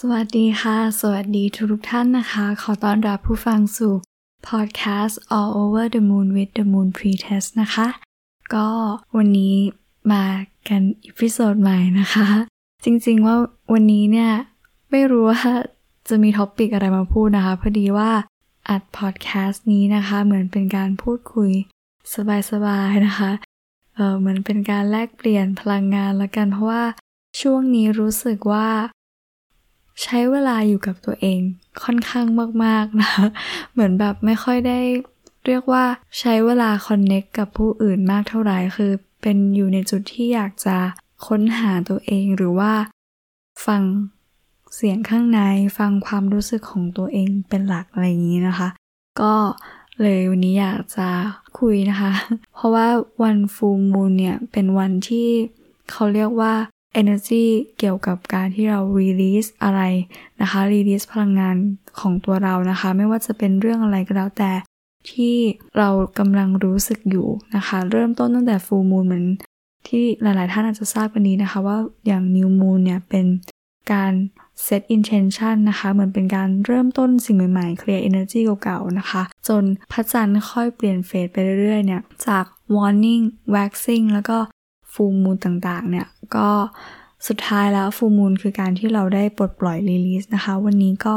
สวัสดีค่ะ สวัสดีทุกทุกท่านนะคะ ขอต้อนรับผู้ฟังสู่ podcast all over the moon with the moon pretest นะคะ ก็วันนี้มากับ episode ใหม่นะคะ จริงๆว่าวันนี้เนี่ย ไม่รู้ว่าจะมี topic อะไรมาพูดนะคะ พอดีว่าอัดพอดแคสต์นี้นะคะ เหมือนเป็นการพูดคุยสบายๆนะคะ เออเหมือนเป็นการแลกเปลี่ยนพลังงานละกันเพราะว่าช่วงนี้รู้สึกว่า ใช้เวลาอยู่กับตัวเองค่อนข้างมากๆนะ เหมือนแบบไม่ค่อยได้เรียกว่าใช้เวลาคอนเน็กกับผู้อื่นมากเท่าไหร่คือ เป็นอยู่ในจุดที่อยากจะค้นหาตัวเองหรือว่า ฟังเสียงข้างในฟังความรู้สึกของตัวเองเป็นหลักอะไรอย่างนี้นะคะ ก็เลยวันนี้อยากจะคุยนะคะ เพราะว่าวันฟูมูลเนี่ยเป็นวันที่เขาเรียกว่า energy เกี่ยวกับการที่เรา release อะไรนะคะ release พลังงานของตัวเรานะคะ ไม่ว่าจะเป็นเรื่องอะไรก็แล้วแต่ที่เรากำลังรู้สึกอยู่นะคะ เริ่มต้นตั้งแต่ full moon เหมือนที่หลาย ๆ ท่านอาจจะทราบกันนี้นะคะว่าอย่าง new moon เนี่ยเป็นการ set intention นะคะเหมือนเป็นการเริ่มต้นสิ่งใหม่ ๆ clear energy เก่า ๆ นะคะ จนพระจันทร์ค่อยเปลี่ยนเฟสไปเรื่อย ๆ เนี่ยจาก warning waxing แล้วก็ full moon ต่างๆ เนี่ย ก็สุดท้ายแล้ว full moon คือการที่เราได้ปลดปล่อย release นะคะ วันนี้ก็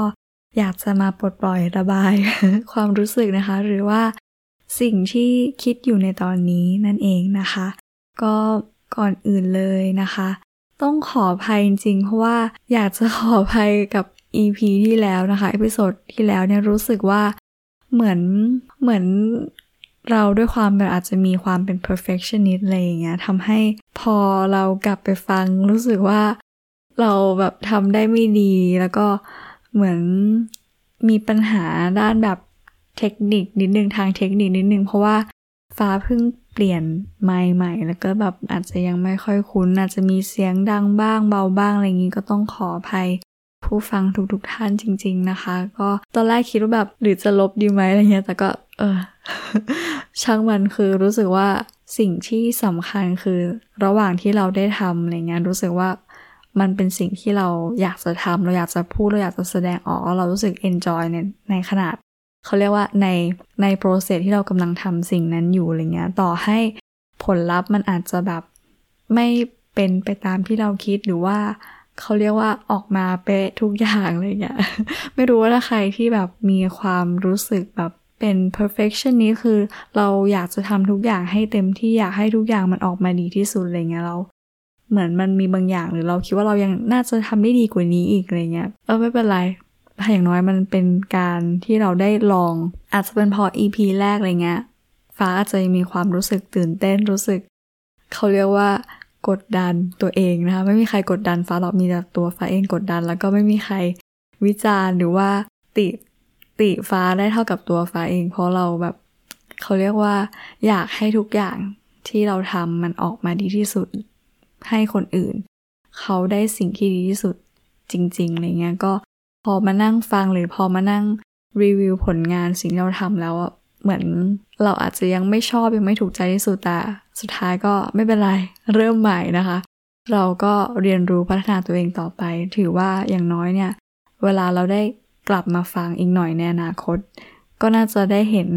อยากจะมาปลดปล่อยระบาย ความรู้สึกนะคะ หรือว่าสิ่งที่คิดอยู่ในตอนนี้นั่นเองนะคะ ก็ก่อนอื่นเลยนะคะ ต้องขออภัยจริงๆเพราะว่าอยากจะขออภัยกับ EP ที่แล้วนะคะ episode ที่แล้วเนี่ยรู้สึกว่าเหมือนเหมือน เราด้วยความแบบอาจจะมีความเป็น perfectionist อะไรอย่างเงี้ยทำให้พอเรากลับไปฟังรู้สึกว่าเราแบบทำได้ไม่ดี แล้วก็เหมือนมีปัญหาด้านแบบเทคนิคนิดนึงทางเทคนิคนิดนึงเพราะว่าฟ้าเพิ่งเปลี่ยนไมค์ใหม่ แล้วก็แบบอาจจะยังไม่ค่อยคุ้น อาจจะมีเสียงดังบ้างเบาบ้างอะไรอย่างนี้ก็ต้องขออภัย ผู้ฟังทุกๆทท่านจริง ๆนะคะ ก็ตอนแรกคิดว่าแบบหรือจะลบดีไหมอะไรเงี้ยแต่ก็เออช่างมันคือรู้สึกว่าสิ่งที่สำคัญคือระหว่างที่เราได้ทำอะไรเงี้ยรู้สึกว่ามันเป็นสิ่งที่เราอยากจะทำเราอยากจะพูดเราอยากจะแสดงออกเรารู้สึก enjoy ในในขนาดเขาเรียกว่าในในโปรเซสที่เรากำลังทำสิ่งนั้นอยู่อะไรเงี้ยต่อให้ผลลัพธ์มันอาจจะแบบไม่เป็นไปตามที่เราคิดหรือว่า เขาเรียกว่าออกมาเป๊ะทุกอย่างอะไรเงี้ยไม่รู้ว่าถ้าใครที่แบบมีความรู้สึกแบบเป็น perfection นี้คือเราอยากจะทำทุกอย่างให้เต็มที่อยากให้ทุกอย่างมันออกมาดีที่สุดอะไรเงี้ยเราเหมือนมันมีบางอย่างหรือเราคิดว่าเรายังน่าจะทำได้ดีกว่านี้อีกอะไรเงี้ยเออไม่เป็นไรถ้าอย่างน้อยมันเป็นการที่เราได้ลอง อาจจะเป็นพอ EP แรกอะไรเงี้ยฟ้าอาจจะมีความรู้สึกตื่นเต้นรู้สึก เขาเรียกว่า กดดันตัวเองนะคะไม่มีใครกดดันฟ้าหรอกมีแต่ตัวฟ้าเองกดดัน แล้วก็ไม่มีใครวิจารณ์หรือว่าติติฟ้าได้เท่ากับตัวฟ้าเอง เพราะเราแบบเขาเรียกว่า อยากให้ทุกอย่างที่เราทำมันออกมาดีที่สุดให้คนอื่น เขาได้สิ่งที่ดีที่สุดจริงๆอะไรเงี้ยก็พอมานั่งฟังหรือพอมานั่งรีวิวผลงานสิ่งเราทำแล้วอะ เหมือนเราอาจจะยังไม่ชอบยังไม่ถูกใจที่สุดแต่สุดท้ายก็ไม่เป็นไรเริ่มใหม่นะคะ เราก็เรียนรู้พัฒนาตัวเองต่อไป ถือว่าอย่างน้อยเนี่ยเวลาเราได้กลับมาฟังอีกหน่อยในอนาคต ก็น่าจะได้เห็น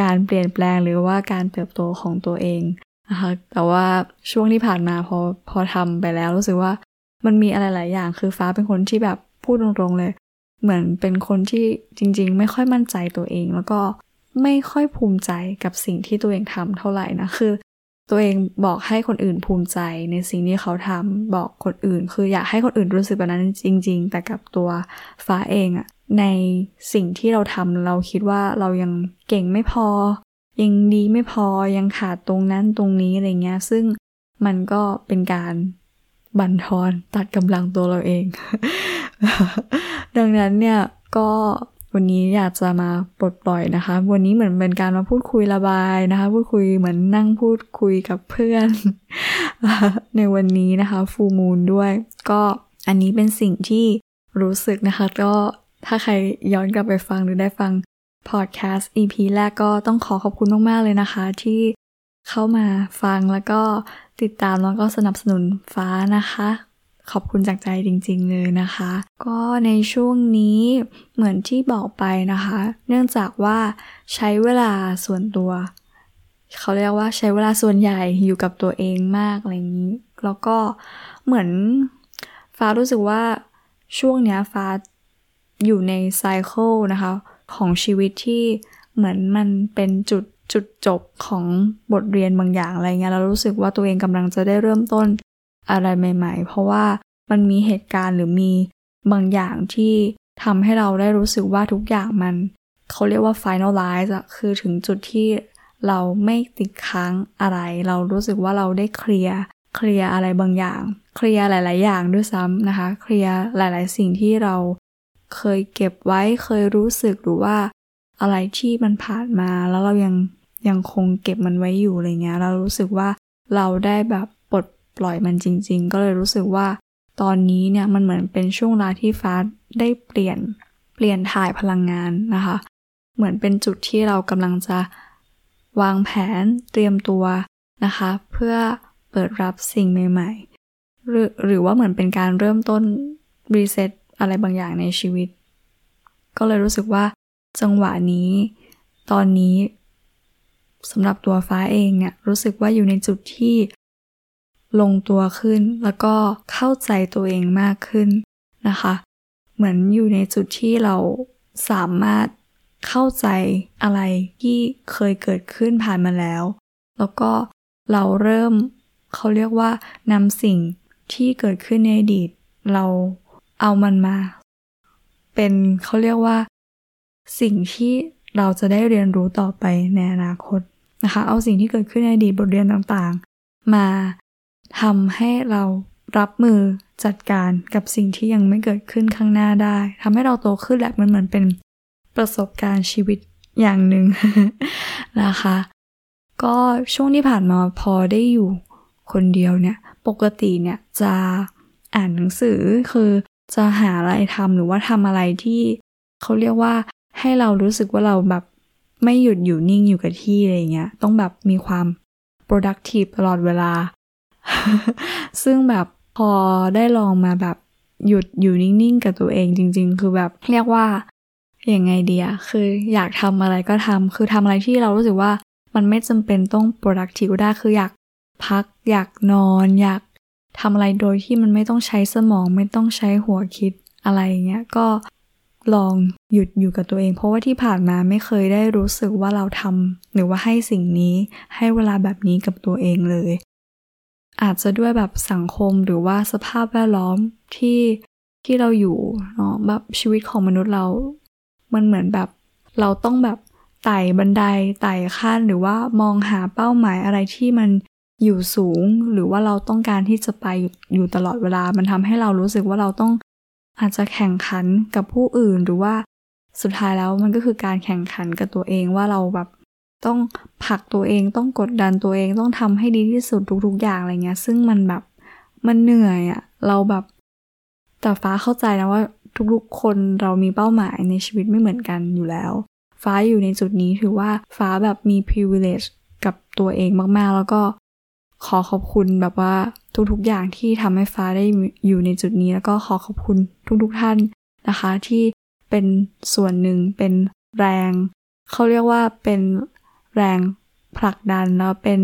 การเปลี่ยนแปลงหรือว่าการเติบโตของตัวเองนะคะแต่ว่าช่วงที่ผ่านมาพอพอทำไปแล้วรู้สึกว่ามันมีอะไรหลายอย่างคือฟ้าเป็นคนที่แบบพูดตรงๆเลย เหมือนเป็นคนที่จริง ๆ ไม่ค่อยมั่นใจตัวเอง แล้วก็ ไม่ค่อยภูมิใจกับสิ่งที่ตัวเองทำเท่าไหร่นะคือ ตัวเองบอกให้คนอื่นภูมิใจในสิ่งที่เขาทำบอกคนอื่น คืออยากให้คนอื่นรู้สึกแบบนั้นจริง ๆ แต่กับตัวฟ้าเองอะในสิ่งที่เราทำเราคิดว่าเรายังเก่งไม่พอ ยังดีไม่พอยังขาดตรงนั้นตรงนี้อะไรเงี้ย ซึ่งมันก็เป็นการบั่นทอนตัดกำลังตัวเราเอง ดังนั้นเนี่ยก็ วันนี้อยากจะมาปลดปล่อยนะคะ วันนี้เหมือนเป็นการมาพูดคุยระบายนะคะ พูดคุยเหมือนนั่งพูดคุยกับเพื่อน ในวันนี้นะคะ ฟูมูลด้วย ก็อันนี้เป็นสิ่งที่รู้สึกนะคะ ก็ถ้าใครย้อนกลับไปฟังหรือได้ฟังพอดแคสต์ EP แรกก็ต้องขอขอบคุณมาก ๆ เลยนะคะ ที่เข้ามาฟังแล้วก็ติดตามแล้วก็สนับสนุนฟ้านะคะ ขอบคุณจากใจจริง ๆ เลยนะคะ ก็ในช่วงนี้เหมือนที่บอกไปนะคะ เนื่องจากว่าใช้เวลาส่วนตัว เขาเรียกว่าใช้เวลาส่วนใหญ่อยู่กับตัวเองมากอะไรอย่างนี้ แล้วก็เหมือนฟ้ารู้สึกว่าช่วงเนี้ยฟ้าอยู่ในไซเคิลนะคะ ของชีวิตที่เหมือนมันเป็นจุดจุดจบของบทเรียนบางอย่างอะไรเงี้ยเรารู้สึกว่าตัวเองกำลังจะได้เริ่มต้น อะไรใหม่ ๆ เพราะว่ามันมีเหตุการณ์หรือมีบางอย่างที่ทำให้เราได้รู้สึกว่าทุกอย่างมัน เขาเรียกว่า finalize อะคือถึงจุดที่เราไม่ติดค้างอะไร เรารู้สึกว่าเราได้เคลียร์เคลียร์อะไรบางอย่าง เคลียร์หลาย ๆ อย่างด้วยซ้ำนะคะ เคลียร์หลาย ๆ สิ่งที่เราเคยเก็บไว้เคยรู้สึกหรือว่าอะไรที่มันผ่านมาแล้วเรายังยังคงเก็บมันไว้อยู่อะไรเงี้ย เรารู้สึกว่าเราได้แบบ ปล่อยมันจริง ๆ ก็เลยรู้สึกว่า ตอนนี้เนี่ยมันเหมือนเป็นช่วงเวลาที่ฟ้าได้เปลี่ยนเปลี่ยนถ่ายพลังงานนะคะ เหมือนเป็นจุดที่เรากำลังจะวางแผนเตรียมตัวนะคะ เพื่อเปิดรับสิ่งใหม่ๆหรือหรือว่าเหมือนเป็นการเริ่มต้นรีเซ็ตอะไรบางอย่างในชีวิต ก็เลยรู้สึกว่าจังหวะนี้ ตอนนี้สำหรับตัวฟ้าเองเนี่ยรู้สึกว่าอยู่ในจุดที่ ลงตัวขึ้น แล้วก็เข้าใจตัวเองมากขึ้นนะคะ เหมือนอยู่ในจุดที่เราสามารถเข้าใจอะไรที่เคยเกิดขึ้นผ่านมาแล้ว แล้วก็เราเริ่มเขาเรียกว่านำสิ่งที่เกิดขึ้นในอดีต เราเอามันมา เป็นเขาเรียกว่า สิ่งที่เราจะได้เรียนรู้ต่อไปในอนาคตนะคะ เอาสิ่งที่เกิดขึ้นในอดีตบทเรียนต่างๆ มา ทำให้เรารับมือจัดการกับสิ่งที่ยังไม่เกิดขึ้นข้างหน้าได้ทำให้เราโตขึ้นแหละมันเหมือนเป็นประสบการณ์ชีวิตอย่างหนึ่งนะคะ ก็ช่วงที่ผ่านมาพอได้อยู่คนเดียวเนี่ย ปกติเนี่ยจะอ่านหนังสือคือจะหาอะไรทำหรือว่าทำอะไรที่เขาเรียกว่าให้เรารู้สึกว่าเราแบบไม่หยุดอยู่นิ่งอยู่กับที่อะไรเงี้ยต้องแบบมีความ productive ตลอดเวลา ซึ่งแบบพอได้ลองมาแบบหยุดอยู่นิ่งๆกับตัวเองจริง ๆ คือแบบเรียกว่าอย่างไงเดียคืออยากทำอะไรก็ทำคือทำอะไรที่เรารู้สึกว่ามันไม่จำเป็นต้อง productive ได้คืออยากพัก อยากนอน อยากทำอะไรโดยที่มันไม่ต้องใช้สมองไม่ต้องใช้หัวคิดอะไรเงี้ยก็ลองหยุดอยู่กับตัวเอง เพราะว่าที่ผ่านมาไม่เคยได้รู้สึกว่าเราทำหรือว่าให้สิ่งนี้ให้เวลาแบบนี้กับตัวเองเลย อาจจะด้วยแบบสังคมหรือว่าสภาพแวดล้อมที่ที่เราอยู่เนาะแบบชีวิตของมนุษย์เรา มันเหมือนแบบเราต้องแบบไต่บันไดไต่ขั้นหรือว่ามองหาเป้าหมายอะไรที่มันอยู่สูง หรือว่าเราต้องการที่จะไปอยู่ตลอดเวลา มันทำให้เรารู้สึกว่าเราต้องอาจจะแข่งขันกับผู้อื่นหรือว่าสุดท้ายแล้วมันก็คือการแข่งขันกับตัวเองว่าเราแบบ ต้องผลักตัวเองต้องกดดันตัวเองต้องทำให้ดีที่สุดทุกๆอย่างอะไรเงี้ย ซึ่งมันแบบมันเหนื่อยอะเราแบบแต่ฟ้าเข้าใจนะว่าทุกๆคนเรามีเป้าหมายในชีวิตไม่เหมือนกันอยู่แล้ว ฟ้าอยู่ในจุดนี้ถือว่าฟ้าแบบมี privilege กับตัวเองมากๆ แล้วก็ขอขอบคุณแบบว่าทุกๆอย่างที่ทำให้ฟ้าได้อยู่ในจุดนี้ แล้วก็ขอขอบคุณทุกๆท่านนะคะ ที่เป็นส่วนหนึ่งเป็นแรง เขาเรียกว่าเป็น แรงผลักดันแล้วเป็น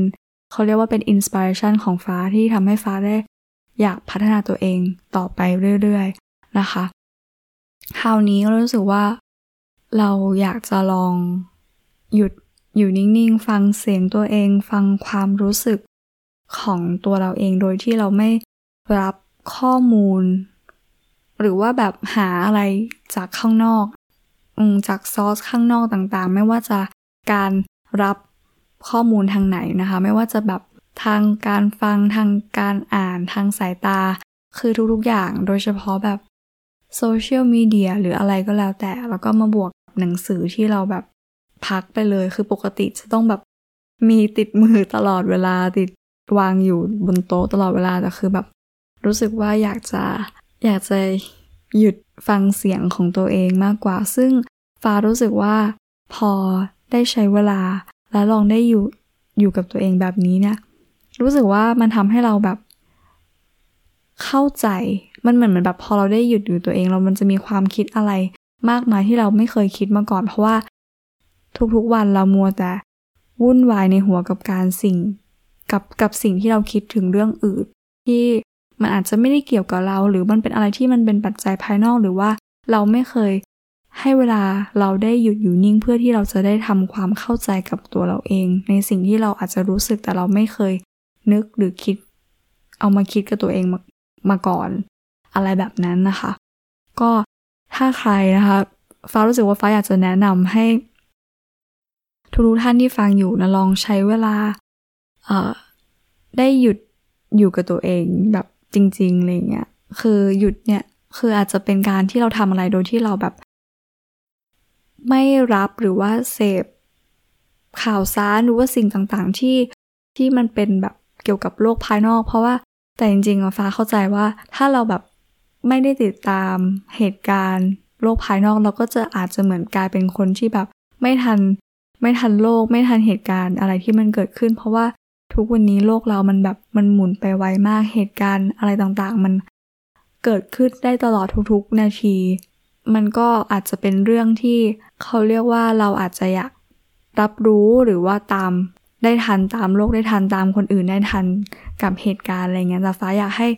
เขาเรียกว่าเป็นอินสปิเรชันของฟ้าที่ทำให้ฟ้าได้ อยากพัฒนาตัวเองต่อไปเรื่อยๆนะคะ คราวนี้ก็รู้สึกว่าเราอยากจะลองหยุดอยู่นิ่งๆ ฟังเสียงตัวเอง ฟังความรู้สึกของตัวเราเองโดยที่เราไม่รับข้อมูล หรือว่าแบบหาอะไรจากข้างนอกอจากซอสข้างนอกต่างๆ ไม่ว่าจะการ รับข้อมูลทางไหนนะคะ ไม่ว่าจะแบบทางการฟังทางการอ่านทางสายตา คือทุกๆอย่างโดยเฉพาะแบบโซเชียลมีเดียหรืออะไรก็แล้วแต่ แล้วก็มาบวกหนังสือที่เราแบบพักไปเลย คือปกติจะต้องแบบมีติดมือตลอดเวลาติดวางอยู่บนโต๊ะตลอดเวลาแต่คือแบบ รู้สึกว่าอยากจะอยากจะหยุดฟังเสียงของตัวเองมากกว่า ซึ่งฟ้ารู้สึกว่าพอ ได้ใช้เวลา และลองได้อยู่อยู่กับตัวเองแบบนี้เนี่ย รู้สึกว่ามันทำให้เราแบบเข้าใจมันเหมือนเหมือนแบบพอเราได้หยุดอยู่ตัวเอง เรามันจะมีความคิดอะไรมากมายที่เราไม่เคยคิดมาก่อน เพราะว่าทุกๆวันเรามัวแต่วุ่นวายในหัวกับการสิ่ง กับกับสิ่งที่เราคิดถึงเรื่องอื่น ที่มันอาจจะไม่ได้เกี่ยวกับเรา หรือมันเป็นอะไรที่มันเป็นปัจจัยภายนอกหรือว่าเราไม่เคย ให้เวลาเราได้หยุดอยู่นิ่งเพื่อที่เราจะได้ทำความเข้าใจกับตัวเราเอง ในสิ่งที่เราอาจจะรู้สึกแต่เราไม่เคยนึกหรือคิด เอามาคิดกับตัวเองมามาก่อน อะไรแบบนั้นนะคะ ก็ถ้าใครนะคะฟ้ารู้สึกว่าฟ้าอยากจะแนะนำให้ ทุกท่านที่ฟังอยู่นะลองใช้เวลาเอ่อได้หยุดอยู่กับตัวเองแบบจริงๆอะไรเงี้ยคือหยุดเนี่ยคืออาจจะเป็นการที่เราทำอะไรโดยที่เราแบบ ไม่รับหรือว่าเสพข่าวสารหรือว่าสิ่งต่างๆ ที่ที่มันเป็นแบบเกี่ยวกับโลกภายนอก เพราะว่าแต่จริงๆฟ้าเข้าใจว่าถ้าเราแบบไม่ได้ติดตามเหตุการณ์โลกภายนอกเราก็จะอาจจะเหมือนกลายเป็นคนที่แบบไม่ทันไม่ทันโลก ไม่ทันเหตุการณ์อะไรที่มันเกิดขึ้น เพราะว่าทุกวันนี้โลกเรามันแบบมันหมุนไปไวมากเหตุการณ์อะไรต่างๆ มันเกิดขึ้นได้ตลอดทุกๆ นาที มันก็อาจจะเป็นเรื่องที่เขาเรียกว่าเราอาจจะอยากรับรู้หรือว่าตามได้ทันตามโลกได้ทันตามคนอื่นได้ทันกับเหตุการณ์อะไรเงี้ยแต่ฟ้าอยากให้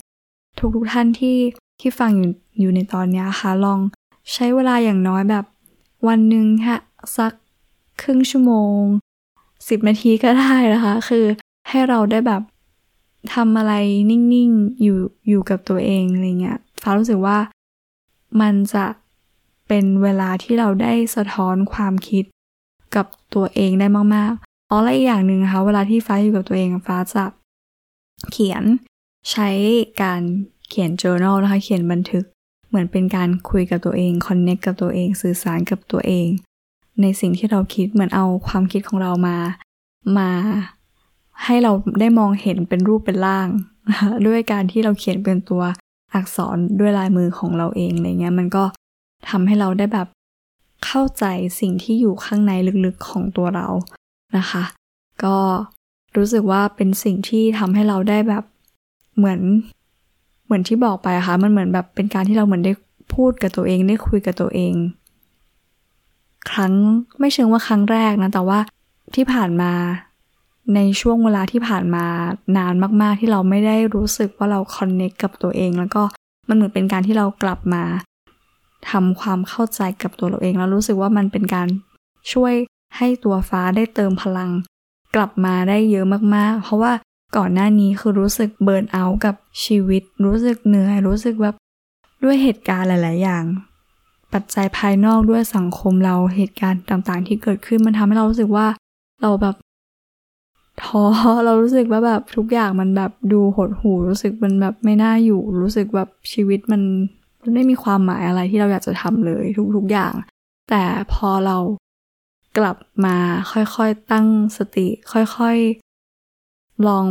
ทุกๆท่านที่ที่ฟังอยู่อยู่ในตอนนี้ค่ะลองใช้เวลาอย่างน้อยแบบวันหนึ่งค่ะสักครึ่งชั่วโมงสิบนาทีก็ได้นะคะ คือให้เราได้แบบทำอะไรนิ่งๆ อยู่อยู่กับตัวเองอะไรเงี้ยฟ้ารู้สึกว่ามันจะ เป็นเวลาที่เราได้สะท้อนความคิดกับตัวเองได้มากๆอ๋อและอีกอย่างหนึ่งนะคะเวลาที่ฟ้าอยู่กับตัวเองฟ้าจะเขียนใช้การเขียน journal นะคะเขียนบันทึกเหมือนเป็นการคุยกับตัวเอง connect กับตัวเอง สื่อสารกับตัวเอง ในสิ่งที่เราคิดเหมือนเอาความคิดของเรามามาให้เราได้มองเห็นเป็นรูปเป็นร่าง ด้วยการที่เราเขียนเป็นตัวอักษรด้วยลายมือของเราเองอะไรเงี้ยมันก็ ทำให้เราได้แบบเข้าใจสิ่งที่อยู่ข้างในลึกๆของตัวเรานะคะ ก็รู้สึกว่าเป็นสิ่งที่ทำให้เราได้แบบเหมือนเหมือนที่บอกไปอะคะมันเหมือนแบบเป็นการที่เราเหมือนได้พูดกับตัวเองได้คุยกับตัวเอง ครั้งไม่เชิงว่าครั้งแรกนะ แต่ว่าที่ผ่านมาในช่วงเวลาที่ผ่านมานานมาก ๆ ที่เราไม่ได้รู้สึกว่าเราคอนเน็กกับตัวเอง แล้วก็มันเหมือนเป็นการที่เรากลับมา ทำความเข้าใจกับตัวเราเอง แล้วรู้สึกว่ามันเป็นการช่วยให้ตัวฟ้าได้เติมพลัง กลับมาได้เยอะมากๆ เพราะว่าก่อนหน้านี้คือรู้สึกเบิร์นเอากับชีวิต รู้สึกเหนื่อยรู้สึกแบบด้วยเหตุการณ์หลาย ๆ อย่าง ปัจจัยภายนอกด้วยสังคมเราเหตุการณ์ต่างๆ ที่เกิดขึ้นมันทำให้เรารู้สึกว่าเราแบบท้อเรารู้สึกว่าแบบทุกอย่างมันแบบดูหดหู่รู้สึกมันแบบไม่น่าอยู่ รู้สึกแบบชีวิตมัน มันไม่มีความหมายอะไรที่เราอยากจะทำเลยทุกๆอย่าง แต่พอเรากลับมาค่อยๆตั้งสติ ค่อยๆ ลอง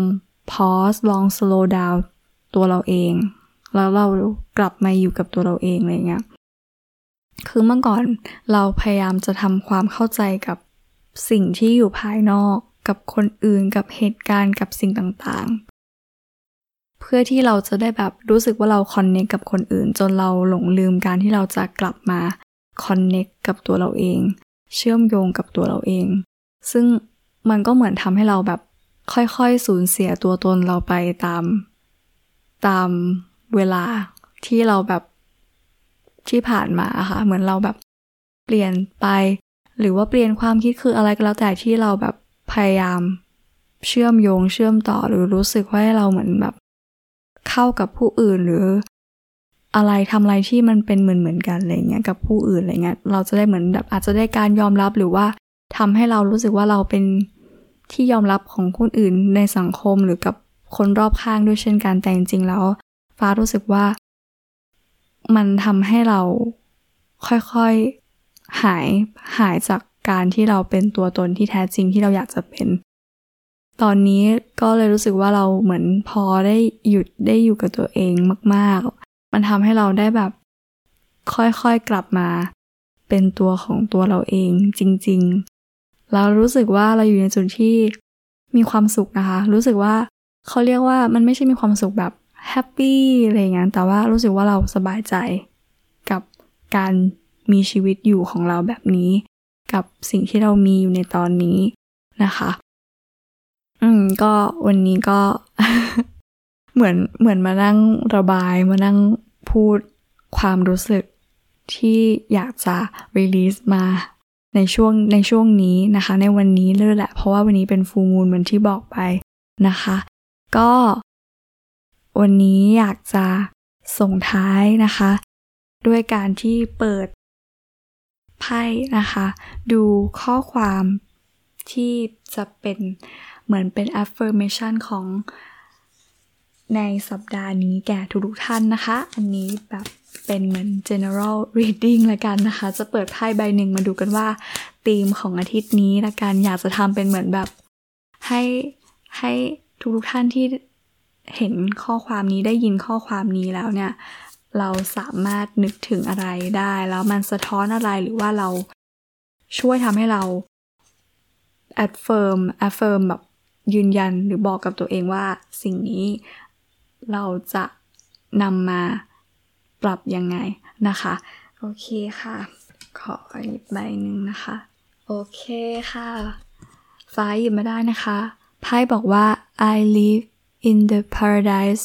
พอสลองสโลว์ดาวตัวเราเอง แล้วเรากลับมาอยู่กับตัวเราเองอะไรเงี้ยคือเมื่อก่อนเราพยายามจะทำความเข้าใจกับสิ่งที่อยู่ภายนอก กับคนอื่นกับเหตุการณ์กับสิ่งต่าง พื่อที่เราจะได้แบบรู้สึกว่าเราคอนเนคกับคนอื่น จนเราหลงลืมการที่เราจะกลับมาคอนเนคกับตัวเราเอง เชื่อมโยงกับตัวเราเอง ซึ่งมันก็เหมือนทำให้เราแบบค่อยๆสูญเสียตัวตนเราไปตาม ตามเวลาที่เราแบบที่ผ่านมาค่ะ เหมือนเราแบบเปลี่ยนไป หรือว่าเปลี่ยนความคิดคืออะไรก็แล้วแต่ที่เราแบบพยายามเชื่อมโยงเชื่อมต่อหรือรู้สึกว่าเราเหมือนแบบ เข้ากับผู้อื่นหรือ อะไรทำอะไรที่มันเป็นเหมือนเหมือนกันอะไรเงี้ยกับผู้อื่นอะไรเงี้ยเราจะได้เหมือนแบบอาจจะได้การยอมรับหรือว่าทำให้เรารู้สึกว่าเราเป็นที่ยอมรับของคนอื่นในสังคมหรือกับคนรอบข้างด้วยเช่นกันแต่จริงๆแล้ว ฟ้ารู้สึกว่า มันทำให้เราค่อยๆหายหายจากการที่เราเป็นตัวตนที่แท้จริงที่เราอยากจะเป็น ตอนนี้ก็เลยรู้สึกว่าเราเหมือนพอได้หยุดได้อยู่กับตัวเองมาก ๆ มันทำให้เราได้แบบ ค่อยๆกลับมา เป็นตัวของตัวเราเองจริง ๆ เรารู้สึกว่าเราอยู่ในจุดที่มีความสุขนะคะ รู้สึกว่าเขาเรียกว่ามันไม่ใช่มีความสุขแบบแฮปปี้อะไรเงี้ยแต่ว่ารู้สึกว่าเราสบายใจกับการมีชีวิตอยู่ของเราแบบนี้ กับสิ่งที่เรามีอยู่ในตอนนี้นะคะ ก็วันนี้ก็ เหมือนเหมือนมานั่งระบายมานั่งพูดความรู้สึกที่อยากจะ release มาในช่วงในช่วงนี้นะคะ ในวันนี้เลยแหละ เพราะว่าวันนี้เป็นฟูมูลเหมือนที่บอกไปนะคะ ก็ วันนี้อยากจะส่งท้ายนะคะ ด้วยการที่เปิดไพ่นะคะ ดูข้อความที่จะเป็น เหมือนเป็น affirmation ของในสัปดาห์นี้แก่ทุกท่านนะคะ อันนี้แบบเป็นเหมือน general reading ละกันนะคะ จะเปิดไพ่ใบหนึ่งมาดูกันว่าธีมของอาทิตย์นี้ละกัน อยากจะทำเป็นเหมือนแบบให้ให้ทุกๆท่านที่เห็นข้อความนี้ได้ยินข้อความนี้แล้วเนี่ย เราสามารถนึกถึงอะไรได้ แล้วมันสะท้อนอะไรหรือว่าเราช่วยทำให้เรา affirm affirm แบบ ยืนยันหรือบอกกับตัวเองว่าสิ่งนี้เราจะนำมาปรับยังไงนะคะ โอเคค่ะ ขอหยิบใบหนึ่งนะคะ โอเคค่ะฟ้าหยิบมาได้นะคะไพ่บอกว่า I live in the paradise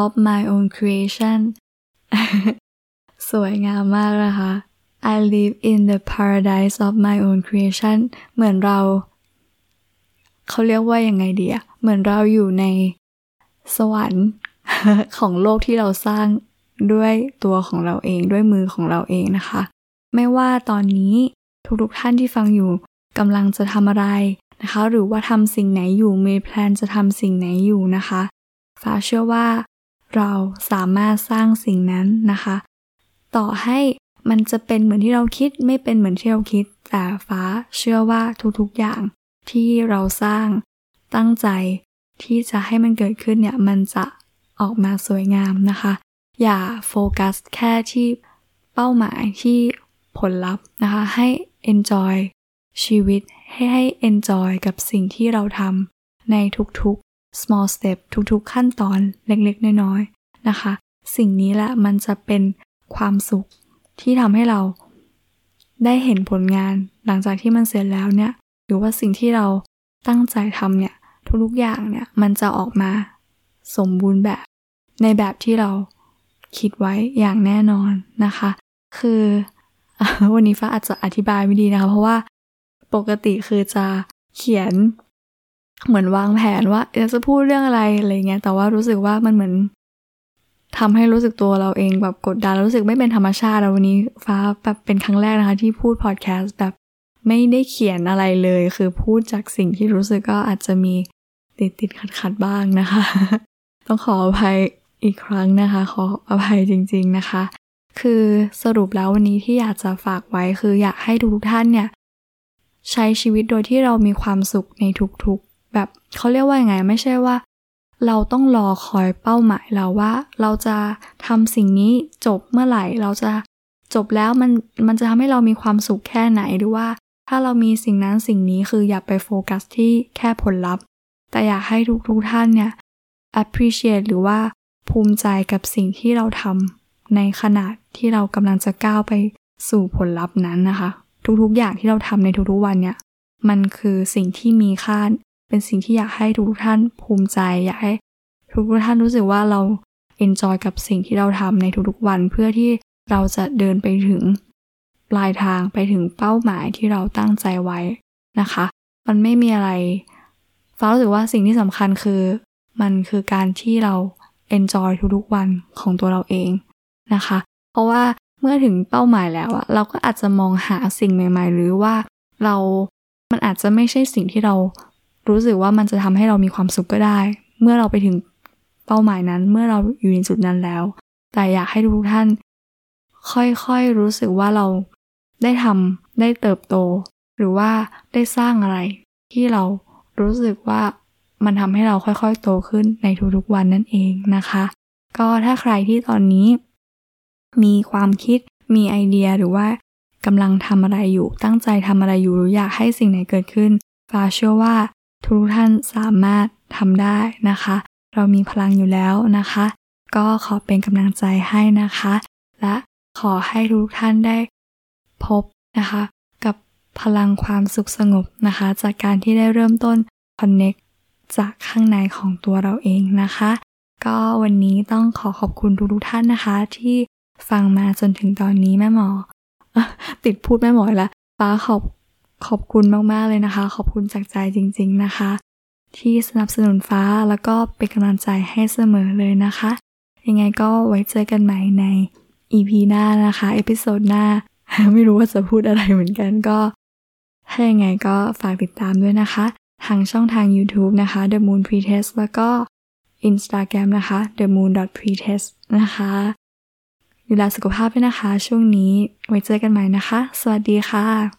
of my own creation สวยงามมากนะคะ I live in the paradise of my own creation เหมือนเรา เขาเรียกว่ายังไงเดีอะเหมือนเราอยู่ในสวรรค์ของโลกที่เราสร้างด้วยตัวของเราเองด้วยมือของเราเองนะคะ ไม่ว่าตอนนี้ทุกๆท่านที่ฟังอยู่กำลังจะทำอะไรนะคะ หรือว่าทำสิ่งไหนอยู่มีแพลนจะทำสิ่งไหนอยู่นะคะฟ้าเชื่อว่าเราสามารถสร้างสิ่งนั้นนะคะ ต่อให้มันจะเป็นเหมือนที่เราคิดไม่เป็นเหมือนที่เราคิด แต่ฟ้าเชื่อว่าทุกๆอย่าง ที่เราสร้างตั้งใจที่จะให้มันเกิดขึ้นเนี่ยมันจะออกมาสวยงามนะคะ อย่าโฟกัสแค่ที่เป้าหมายที่ผลลัพธ์นะคะ ให้ enjoy ชีวิตให้ให้ enjoy กับสิ่งที่เราทำในทุกๆ small step ทุกๆ ขั้นตอนเล็กๆ น้อยๆ นะคะ สิ่งนี้แหละมันจะเป็นความสุขที่ทำให้เราได้เห็นผลงานหลังจากที่มันเสร็จแล้วเนี่ย รือว่าสิ่งที่เราตั้งใจทำเนี่ยทุกๆอย่างเนี่ยมันจะออกมาสมบูรณ์แบบ ในแบบที่เราคิดไว้อย่างแน่นอนนะคะ คือวันนี้ฟ้าอาจจะอธิบายไม่ดีนะคะ เพราะว่าปกติคือจะเขียนเหมือนวางแผนว่าจะพูดเรื่องอะไรอะไรเงี้ยแต่ว่ารู้สึกว่ามันเหมือนทำให้รู้สึกตัวเราเองแบบกดดันรู้สึกไม่เป็นธรรมชาติแล้ววันนี้ฟ้าแบบเป็นครั้งแรกนะคะ ที่พูดพอดแคสต์แบบ ไม่ได้เขียนอะไรเลย คือพูดจากสิ่งที่รู้สึกก็อาจจะมีติดติดขัดขัดบ้างนะคะ ต้องขออภัยอีกครั้งนะคะ ขออภัยจริง ๆนะคะ คือสรุปแล้ววันนี้ที่อยากจะฝากไว้คืออยากให้ทุกท่านเนี่ย ใช้ชีวิตโดยที่เรามีความสุขในทุกๆ แบบเขาเรียกว่าไงไม่ใช่ว่า เราต้องรอคอยเป้าหมายเราว่า เราจะทำสิ่งนี้จบเมื่อไหร่เราจะจบแล้วมันมันจะทำให้เรามีความสุขแค่ไหนหรือว่า ถ้าเรามีสิ่งนั้นสิ่งนี้คืออย่าไปโฟกัสที่แค่ผลลัพธ์ แต่อยากให้ทุกๆท่านเนี่ย appreciate หรือว่าภูมิใจกับสิ่งที่เราทำในขณะที่เรากำลังจะก้าวไปสู่ผลลัพธ์นั้นนะคะ ทุกๆ อย่างที่เราทำในทุกๆวันเนี่ย มันคือสิ่งที่มีค่า เป็นสิ่งที่อยากให้ทุกท่านภูมิใจ อยากให้ทุกท่านรู้สึกว่าเราเอนจอยกับสิ่งที่เราทำในทุกๆวันเพื่อที่เราจะเดินไปถึง ปลายทางไปถึงเป้าหมายที่เราตั้งใจไว้นะคะ มันไม่มีอะไรฟ้ารู้สึกว่าสิ่งที่สำคัญคือ มันคือการที่เรา enjoy ทุกๆวันของตัวเราเองนะคะ เพราะว่าเมื่อถึงเป้าหมายแล้วอะเราก็อาจจะมองหาสิ่งใหม่ ๆ หรือว่าเรา มันอาจจะไม่ใช่สิ่งที่เรารู้สึกว่ามันจะทำให้เรามีความสุขก็ได้ เมื่อเราไปถึงเป้าหมายนั้น เมื่อเราอยู่ในจุดนั้นแล้ว แต่อยากให้ทุกท่าน ค่อยๆรู้สึกว่าเรา ได้ทำได้เติบโต หรือว่าได้สร้างอะไร ที่เรารู้สึกว่ามันทำให้เราค่อยๆโตขึ้นในทุกๆวันนั่นเองนะคะ ก็ถ้าใครที่ตอนนี้ มีความคิดมีไอเดียหรือว่ากำลังทำอะไรอยู่ ตั้งใจทำอะไรอยู่หรืออยากให้สิ่งไหนเกิดขึ้นฟ้าเชื่อว่าทุกท่านสามารถทำได้นะคะ เรามีพลังอยู่แล้วนะคะ ก็ขอเป็นกำลังใจให้นะคะ และขอให้ทุกท่านได้ พบนะคะ กับพลังความสุขสงบนะคะ จากการที่ได้เริ่มต้น connect จากข้างในของตัวเราเองนะคะ ก็วันนี้ต้องขอขอบคุณทุกท่านนะคะ ที่ฟังมาจนถึงตอนนี้แม่หมอ ติดพูดแม่หมอล้วป้าขอบขอบคุณมากๆเลยนะคะ ขอบคุณจากใจจริง ๆนะคะ ที่สนับสนุนฟ้าแล้วก็เป็นกำลังใจให้เสมอเลยนะคะ ยังไงก็ไว้เจอกันใหม่ใน EP หน้านะคะ เอพิโซดหน้า ไม่รู้ว่าจะพูดอะไรเหมือนกันก็ ถ้ายังไงก็ฝากติดตามด้วยนะคะ ทางช่องทาง YouTube นะคะ The Moon Pretest แล้วก็ Instagram นะคะ The Moon Pretest นะคะดูแลสุขภาพด้วยนะคะ ช่วงนี้ไว้เจอกันใหม่นะคะ สวัสดีค่ะ